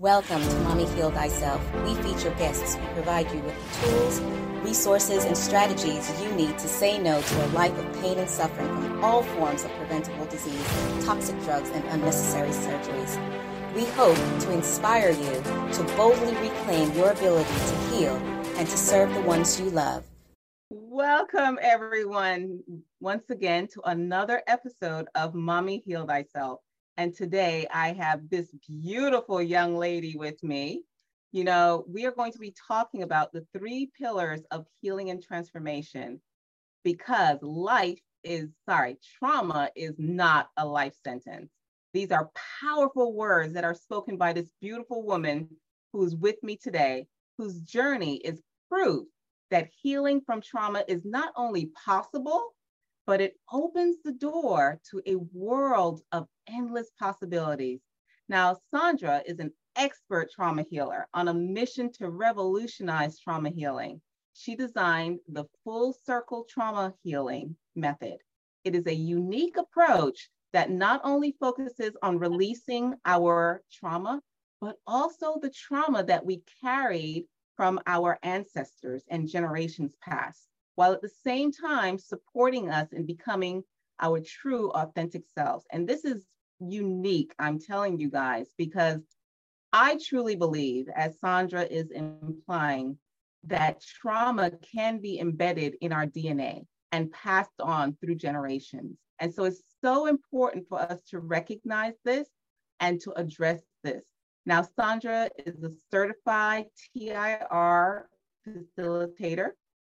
Welcome to Mommy Heal Thyself. We feature guests who provide you with the tools, resources, and strategies you need to say no to a life of pain and suffering from all forms of preventable disease, toxic drugs, and unnecessary surgeries. We hope to inspire you to boldly reclaim your ability to heal and to serve the ones you love. Welcome, everyone, once again to another episode of Mommy Heal Thyself. And today I have this beautiful young lady with me. You know, we are going to be talking about the three pillars of healing and transformation because life is, sorry, trauma is not a life sentence. These are powerful words that are spoken by this beautiful woman who's with me today, whose journey is proof that healing from trauma is not only possible, but it opens the door to a world of endless possibilities. Now, Sandra is an expert trauma healer on a mission to revolutionize trauma healing. She designed the full circle trauma healing method. It is a unique approach that not only focuses on releasing our trauma, but also the trauma that we carried from our ancestors and generations past while at the same time supporting us in becoming our true authentic selves. And this is unique, I'm telling you guys, because I truly believe, as Sandra is implying, that trauma can be embedded in our DNA and passed on through generations. And so it's so important for us to recognize this and to address this. Now, Sandra is a certified TIR facilitator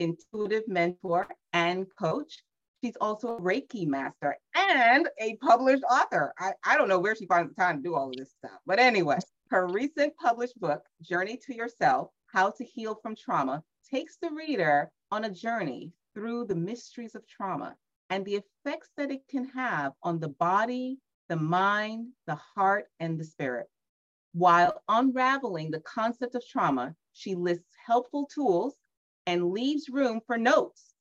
intuitive mentor and coach. She's also a Reiki master and a published author. I, I don't know where she finds the time to do all of this stuff. But anyway, her recent published book, Journey to Yourself How to Heal from Trauma, takes the reader on a journey through the mysteries of trauma and the effects that it can have on the body, the mind, the heart, and the spirit. While unraveling the concept of trauma, she lists helpful tools and leaves room for notes.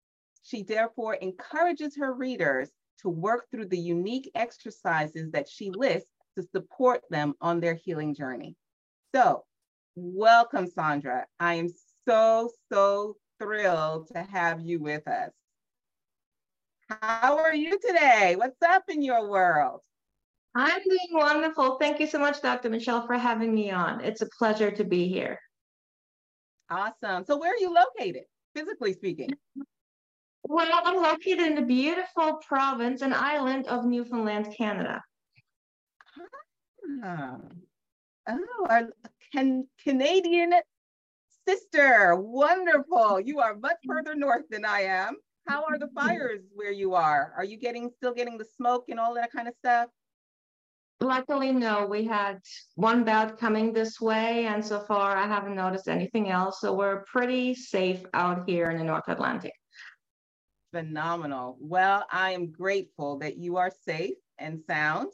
She therefore encourages her readers to work through the unique exercises that she lists to support them on their healing journey. So, welcome, Sandra. I am so, so thrilled to have you with us. How are you today? What's up in your world? I'm doing wonderful. Thank you so much, Dr. Michelle, for having me on. It's a pleasure to be here. Awesome. So where are you located, physically speaking? Well, I'm located in the beautiful province and island of Newfoundland, Canada. Ah. Oh, our can, Canadian sister. Wonderful. You are much further north than I am. How are the fires where you are? Are you getting still getting the smoke and all that kind of stuff? Luckily, no. We had one bout coming this way, and so far I haven't noticed anything else. So we're pretty safe out here in the North Atlantic. Phenomenal. Well, I am grateful that you are safe and sound.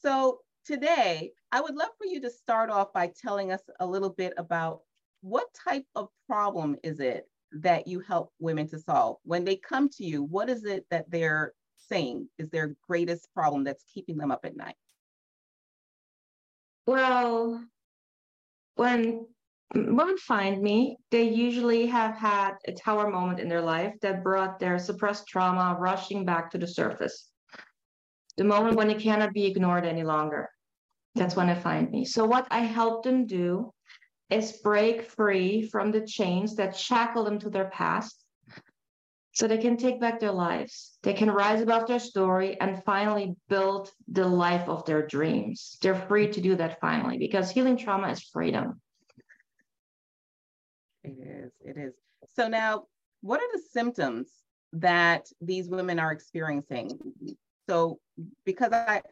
So today, I would love for you to start off by telling us a little bit about what type of problem is it that you help women to solve? When they come to you, what is it that they're saying is their greatest problem that's keeping them up at night? Well, when women find me, they usually have had a tower moment in their life that brought their suppressed trauma rushing back to the surface. The moment when it cannot be ignored any longer. That's when they find me. So, what I help them do is break free from the chains that shackle them to their past so they can take back their lives. They can rise above their story and finally build the life of their dreams. They're free to do that finally because healing trauma is freedom. It is. It is. So now, what are the symptoms that these women are experiencing? So, because I,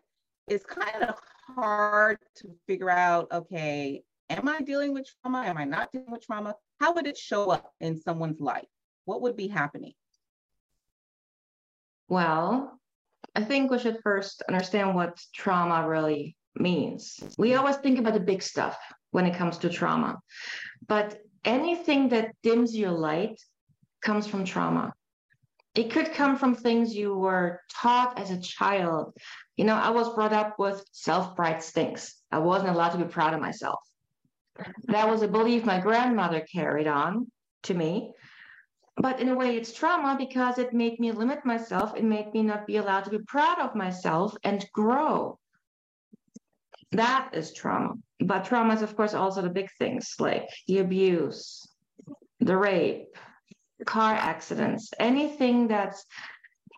it's kind of hard to figure out. Okay, am I dealing with trauma? Am I not dealing with trauma? How would it show up in someone's life? What would be happening? Well, I think we should first understand what trauma really means. We always think about the big stuff when it comes to trauma, but anything that dims your light comes from trauma. It could come from things you were taught as a child. You know, I was brought up with self pride stinks. I wasn't allowed to be proud of myself. That was a belief my grandmother carried on to me. But in a way, it's trauma because it made me limit myself. It made me not be allowed to be proud of myself and grow. That is trauma. But trauma is, of course, also the big things like the abuse, the rape, car accidents, anything that's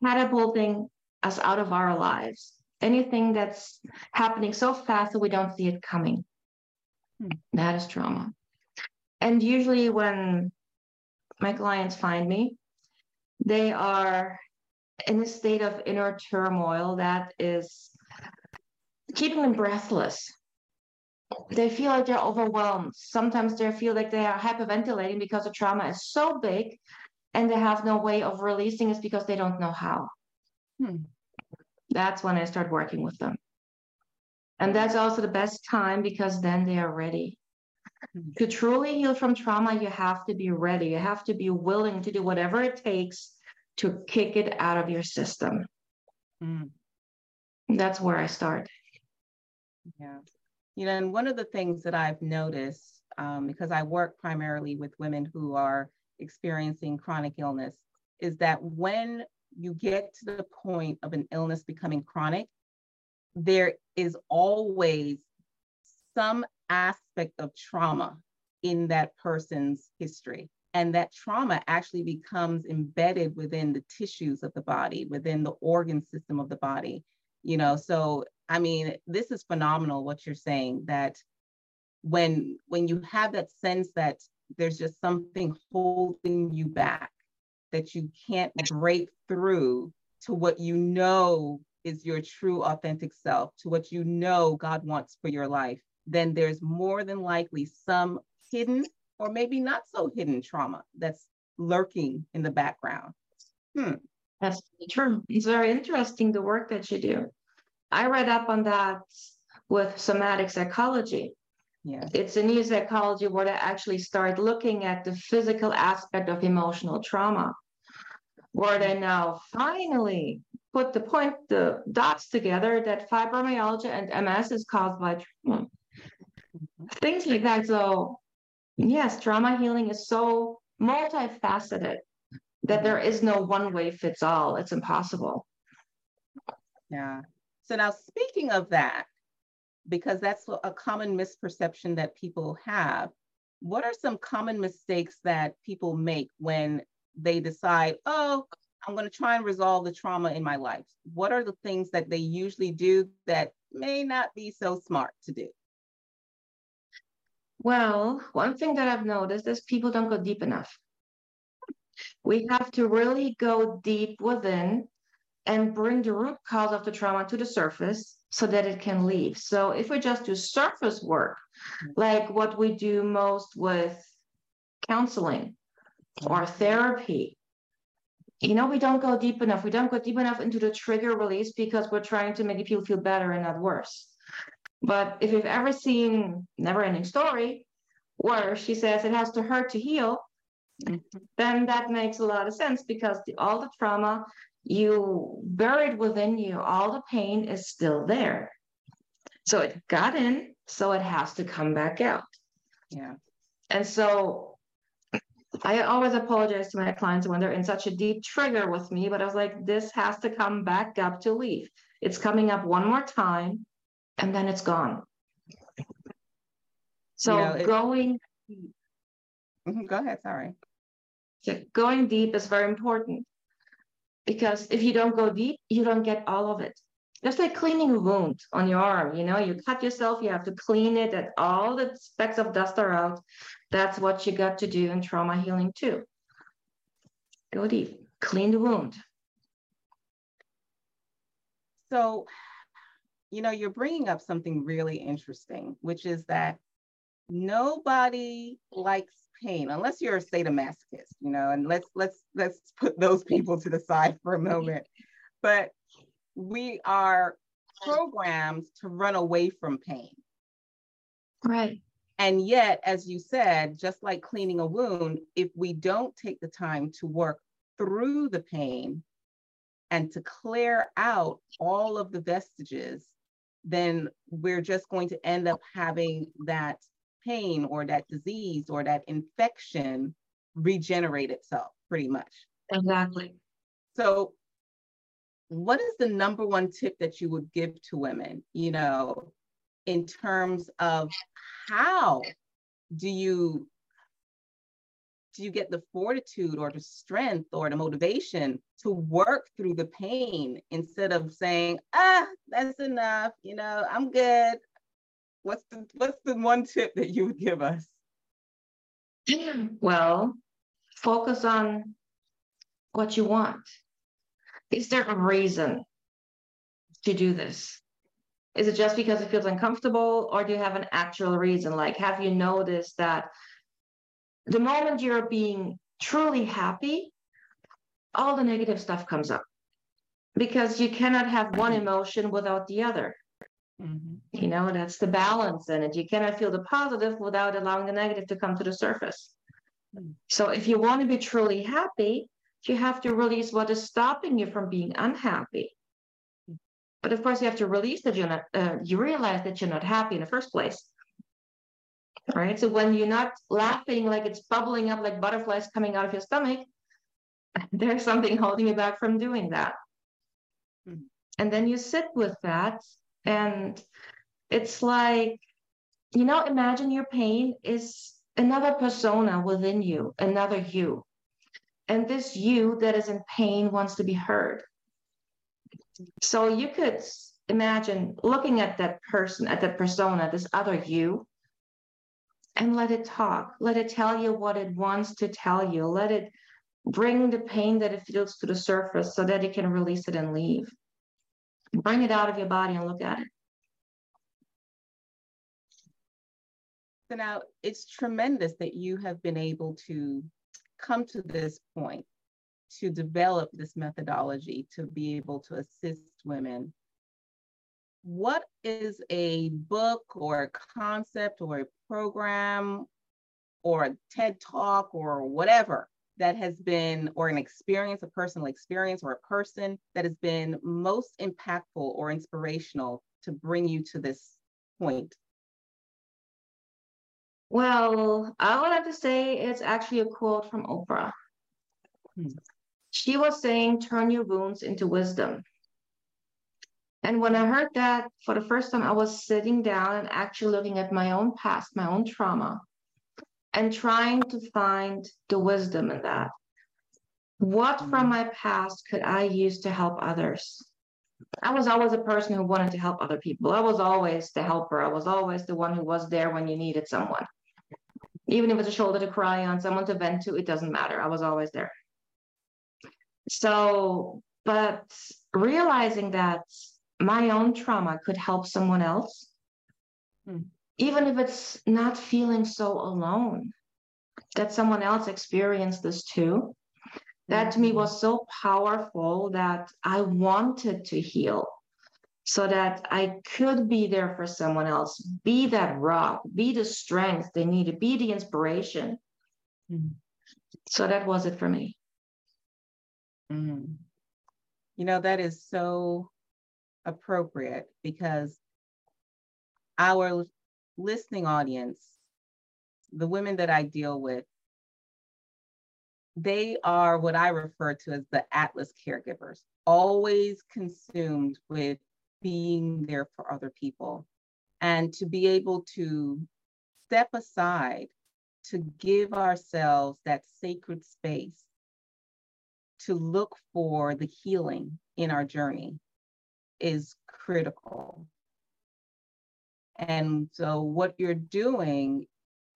catapulting us out of our lives, anything that's happening so fast that we don't see it coming. Hmm. That is trauma. And usually, when my clients find me, they are in a state of inner turmoil that is keeping them breathless. They feel like they're overwhelmed. Sometimes they feel like they are hyperventilating because the trauma is so big and they have no way of releasing it because they don't know how. Hmm. That's when I start working with them. And that's also the best time because then they are ready. To truly heal from trauma, you have to be ready. You have to be willing to do whatever it takes to kick it out of your system. Mm. That's where I start. Yeah. You know, and one of the things that I've noticed, um, because I work primarily with women who are experiencing chronic illness, is that when you get to the point of an illness becoming chronic, there is always some aspect of trauma in that person's history. And that trauma actually becomes embedded within the tissues of the body, within the organ system of the body. You know, so I mean, this is phenomenal what you're saying that when when you have that sense that there's just something holding you back that you can't break through to what you know is your true authentic self, to what you know God wants for your life, then there's more than likely some hidden or maybe not so hidden trauma that's lurking in the background. Hmm. That's true. It's very interesting the work that you do. I read up on that with somatic psychology. Yeah. It's a new psychology where they actually start looking at the physical aspect of emotional trauma, where they now finally put the point, the dots together that fibromyalgia and MS is caused by trauma. Things like that. So, yes, trauma healing is so multifaceted that there is no one way fits all. It's impossible. Yeah. So, now speaking of that, because that's a common misperception that people have. What are some common mistakes that people make when they decide, oh, I'm going to try and resolve the trauma in my life? What are the things that they usually do that may not be so smart to do? Well, one thing that I've noticed is people don't go deep enough. We have to really go deep within and bring the root cause of the trauma to the surface so that it can leave. So if we just do surface work, like what we do most with counseling or therapy, you know, we don't go deep enough. We don't go deep enough into the trigger release because we're trying to make people feel better and not worse. But if you've ever seen Never Ending Story, where she says it has to hurt to heal, mm-hmm. then that makes a lot of sense because the, all the trauma you buried within you, all the pain is still there. So it got in, so it has to come back out. Yeah. And so I always apologize to my clients when they're in such a deep trigger with me, but I was like, this has to come back up to leave. It's coming up one more time and then it's gone. So yeah, it, going mm-hmm, go ahead, sorry. Going deep is very important because if you don't go deep, you don't get all of it. Just like cleaning a wound on your arm, you know, you cut yourself, you have to clean it, and all the specks of dust are out. That's what you got to do in trauma healing too. Go deep, clean the wound. So, you know, you're bringing up something really interesting, which is that nobody likes pain unless you're a sadomasochist you know and let's let's let's put those people to the side for a mm-hmm. moment. But we are programmed to run away from pain. Right. And yet as you said just like cleaning a wound if we don't take the time to work through the pain and to clear out all of the vestiges then we're just going to end up having that pain or that disease or that infection regenerate itself pretty much. Exactly. So what is the number one tip that you would give to women, you know, in terms of how do you do you get the fortitude or the strength or the motivation to work through the pain instead of saying, ah, that's enough, you know, I'm good. What's the what's the one tip that you would give us? Well, focus on what you want. Is there a reason to do this? Is it just because it feels uncomfortable, or do you have an actual reason? Like, have you noticed that the moment you're being truly happy, all the negative stuff comes up because you cannot have one emotion without the other. Mm-hmm. You know, that's the balance in it. You cannot feel the positive without allowing the negative to come to the surface. Mm-hmm. So, if you want to be truly happy, you have to release what is stopping you from being unhappy. But of course, you have to release that you're not, uh, you realize that you're not happy in the first place right? So when you're not laughing like it's bubbling up like butterflies coming out of your stomach, there's something holding you back from doing that. Mm-hmm. And then you sit with that, and it's like, you know, imagine your pain is another persona within you, another you. And this you that is in pain wants to be heard. So you could imagine looking at that person, at that persona, this other you, and let it talk. Let it tell you what it wants to tell you. Let it bring the pain that it feels to the surface so that it can release it and leave. Bring it out of your body and look at it. So now it's tremendous that you have been able to come to this point to develop this methodology to be able to assist women what is a book or a concept or a program or a TED talk or whatever that has been, or an experience, a personal experience, or a person that has been most impactful or inspirational to bring you to this point? Well, I would have to say it's actually a quote from Oprah. Hmm. She was saying, turn your wounds into wisdom. And when I heard that for the first time, I was sitting down and actually looking at my own past, my own trauma, and trying to find the wisdom in that. What from mm-hmm. my past could I use to help others? I was always a person who wanted to help other people. I was always the helper. I was always the one who was there when you needed someone. Even if it's a shoulder to cry on, someone to vent to, it doesn't matter. I was always there. So, but realizing that my own trauma could help someone else, hmm. even if it's not feeling so alone, that someone else experienced this too. That to me mm-hmm. was so powerful that I wanted to heal so that I could be there for someone else, be that rock, be the strength they needed, be the inspiration. Mm. So that was it for me. Mm. You know, that is so appropriate because our listening audience, the women that I deal with, they are what I refer to as the Atlas caregivers, always consumed with being there for other people. And to be able to step aside to give ourselves that sacred space to look for the healing in our journey is critical. And so, what you're doing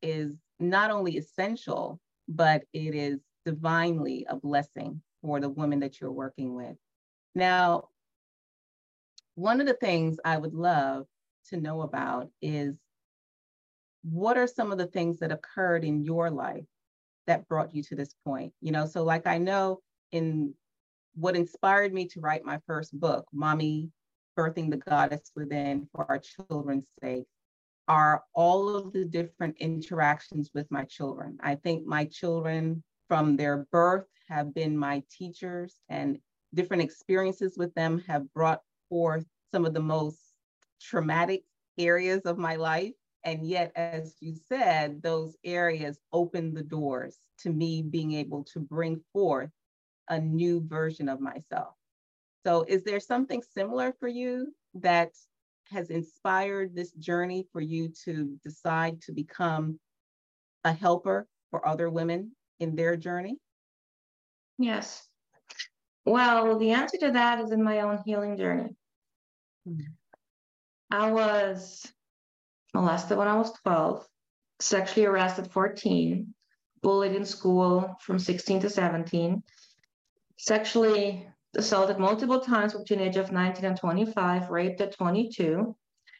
is not only essential, but it is divinely a blessing for the women that you're working with. Now, one of the things I would love to know about is what are some of the things that occurred in your life that brought you to this point? You know, so like I know in what inspired me to write my first book, Mommy Birthing the Goddess Within for Our Children's Sake, are all of the different interactions with my children. I think my children from their birth have been my teachers, and different experiences with them have brought forth some of the most traumatic areas of my life And yet, as you said, those areas open the doors to me being able to bring forth a new version of myself. So, is there something similar for you that has inspired this journey for you to decide to become a helper for other women in their journey? Yes. Well, the answer to that is in my own healing journey. Mm-hmm. I was molested when I was 12, sexually harassed at 14, bullied in school from 16 to 17, sexually assaulted multiple times between the age of 19 and 25, raped at 22.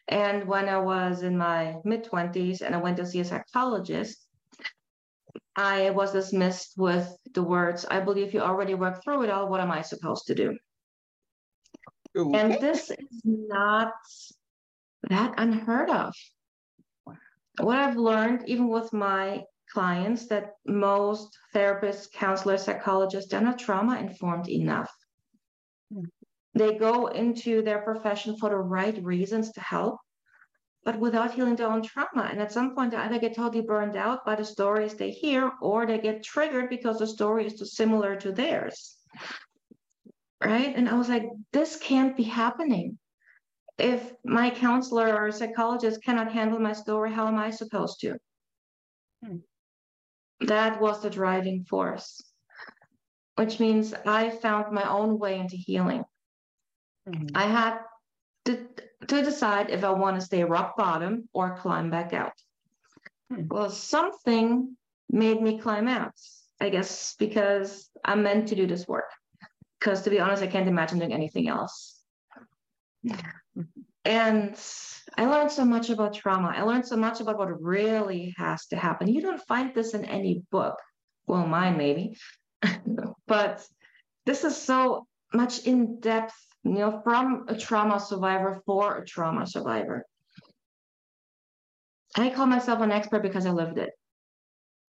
And when I was in my mid 20s and I went to see a psychologist, I was dismissed with the words, I believe you already worked through it all. What am I supposed to do? Okay. And this is not that unheard of. What I've learned, even with my clients, that most therapists, counselors, psychologists, are not trauma informed enough. Hmm. They go into their profession for the right reasons to help, but without healing their own trauma. And at some point, they either get totally burned out by the stories they hear, or they get triggered because the story is too similar to theirs. Right. And I was like, this can't be happening. If my counselor or psychologist cannot handle my story, how am I supposed to? Hmm. That was the driving force, which means I found my own way into healing. Mm-hmm. I had to, to decide if I want to stay rock bottom or climb back out. Hmm. Well, something made me climb out, I guess, because I'm meant to do this work. Because to be honest, I can't imagine doing anything else. And I learned so much about trauma. I learned so much about what really has to happen. You don't find this in any book. Well, mine maybe. but this is so much in depth you know, from a trauma survivor for a trauma survivor. I call myself an expert because I lived it.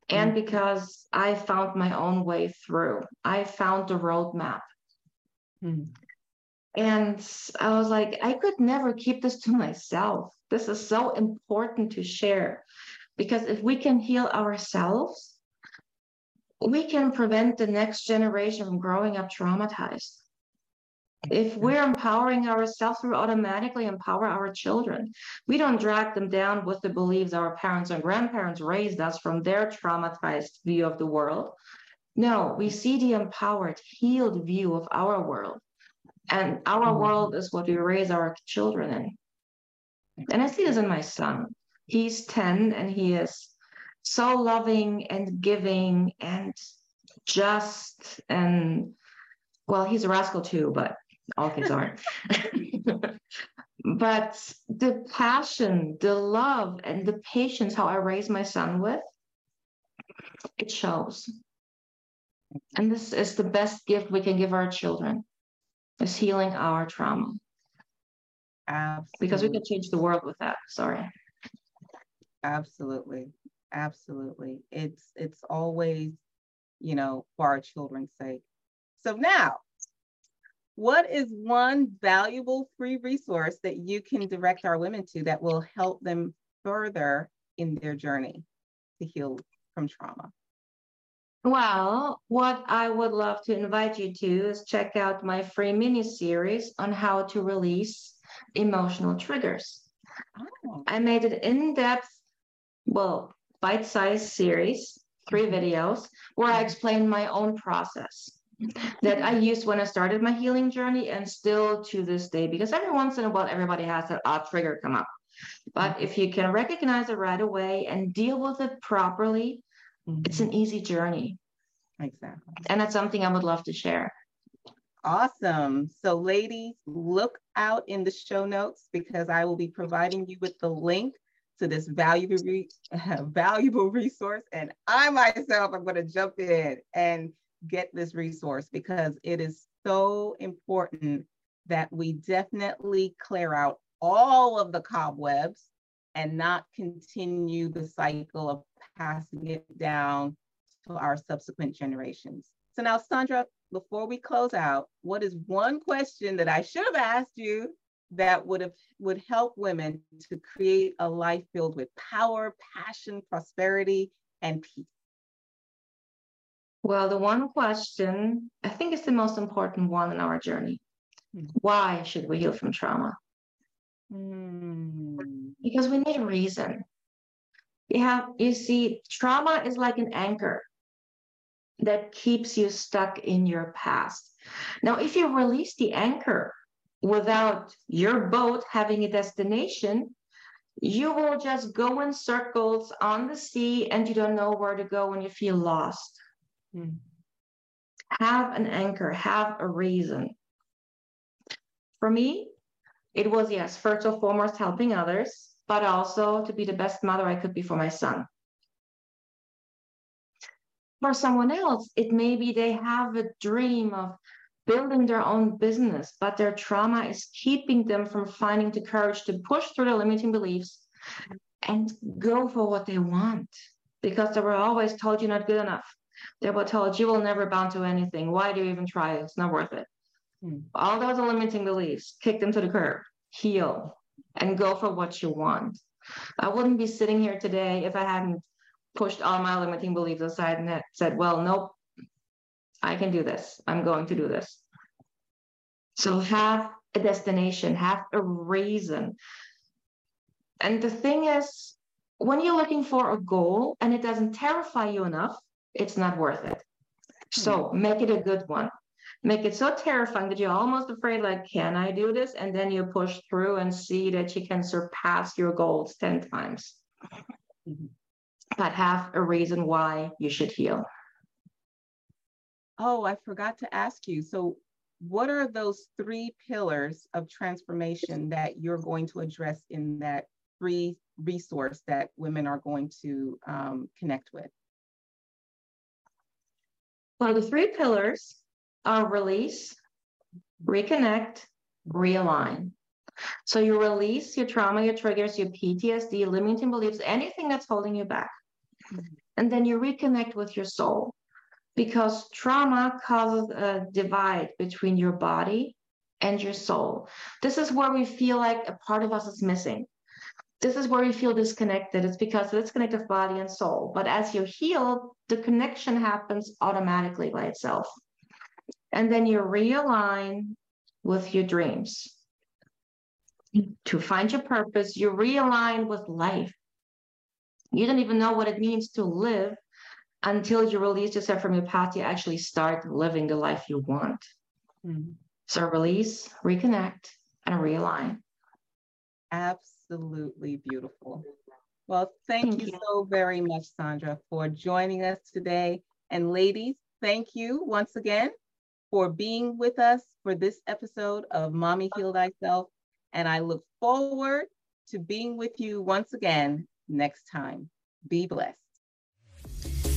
And mm-hmm. because I found my own way through, I found the roadmap. Mm. And I was like, I could never keep this to myself. This is so important to share because if we can heal ourselves, we can prevent the next generation from growing up traumatized. If we're empowering ourselves, we automatically empower our children. We don't drag them down with the beliefs our parents and grandparents raised us from their traumatized view of the world. No, we see the empowered, healed view of our world. And our mm-hmm. world is what we raise our children in. And I see this in my son. He's 10 and he is so loving and giving and just and well, he's a rascal too, but all kids aren't. but the passion, the love, and the patience how I raise my son with, it shows. And this is the best gift we can give our children is healing our trauma. Absolutely. Because we can change the world with that. Sorry. Absolutely. Absolutely. It's it's always, you know, for our children's sake. So now what is one valuable free resource that you can direct our women to that will help them further in their journey to heal from trauma? Well, what I would love to invite you to is check out my free mini series on how to release emotional triggers. Oh. I made an in depth, well, bite sized series, three mm-hmm. videos, where I mm-hmm. explain my own process mm-hmm. that I used when I started my healing journey and still to this day, because every once in a while, everybody has that odd trigger come up. But mm-hmm. if you can recognize it right away and deal with it properly, mm-hmm. it's an easy journey. Exactly. And that's something I would love to share. Awesome. So, ladies, look out in the show notes because I will be providing you with the link to this valuable, re- valuable resource. And I myself am going to jump in and get this resource because it is so important that we definitely clear out all of the cobwebs and not continue the cycle of passing it down to our subsequent generations. So now, Sandra, before we close out, what is one question that I should have asked you that would have would help women to create a life filled with power, passion, prosperity, and peace? Well, the one question I think is the most important one in our journey. Mm. Why should we heal from trauma? Mm. Because we need a reason. You have you see, trauma is like an anchor that keeps you stuck in your past. Now, if you release the anchor without your boat having a destination, you will just go in circles on the sea and you don't know where to go when you feel lost. Hmm. Have an anchor, have a reason. For me, it was, yes, first and foremost, helping others, but also to be the best mother I could be for my son. For someone else, it may be they have a dream of building their own business, but their trauma is keeping them from finding the courage to push through the limiting beliefs and go for what they want because they were always told you're not good enough. They were told you will never bound to anything. Why do you even try? It's not worth it. Hmm. All those limiting beliefs, kick them to the curb, heal, and go for what you want. I wouldn't be sitting here today if I hadn't pushed all my limiting beliefs aside and said, well, nope, I can do this. I'm going to do this. So have a destination, have a reason. And the thing is, when you're looking for a goal and it doesn't terrify you enough, it's not worth it. So hmm. make it a good one. Make it so terrifying that you're almost afraid, like, can I do this? And then you push through and see that you can surpass your goals 10 times. Mm-hmm. But have a reason why you should heal. Oh, I forgot to ask you. So, what are those three pillars of transformation that you're going to address in that free resource that women are going to um, connect with? Well, the three pillars are release, reconnect, realign. So you release your trauma, your triggers, your PTSD, limiting beliefs, anything that's holding you back. Mm-hmm. And then you reconnect with your soul because trauma causes a divide between your body and your soul. This is where we feel like a part of us is missing. This is where we feel disconnected. It's because of disconnected body and soul. But as you heal, the connection happens automatically by itself. And then you realign with your dreams. To find your purpose, you realign with life. You don't even know what it means to live until you release yourself from your path you actually start living the life you want. Mm-hmm. So release, reconnect, and realign. Absolutely beautiful. Well, thank, thank you, you so very much, Sandra, for joining us today. And ladies, thank you once again for being with us for this episode of Mommy Heal Thyself. And I look forward to being with you once again next time. Be blessed.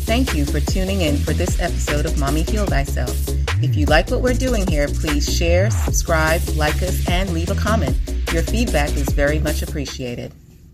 Thank you for tuning in for this episode of Mommy Heal Thyself. If you like what we're doing here, please share, subscribe, like us, and leave a comment. Your feedback is very much appreciated.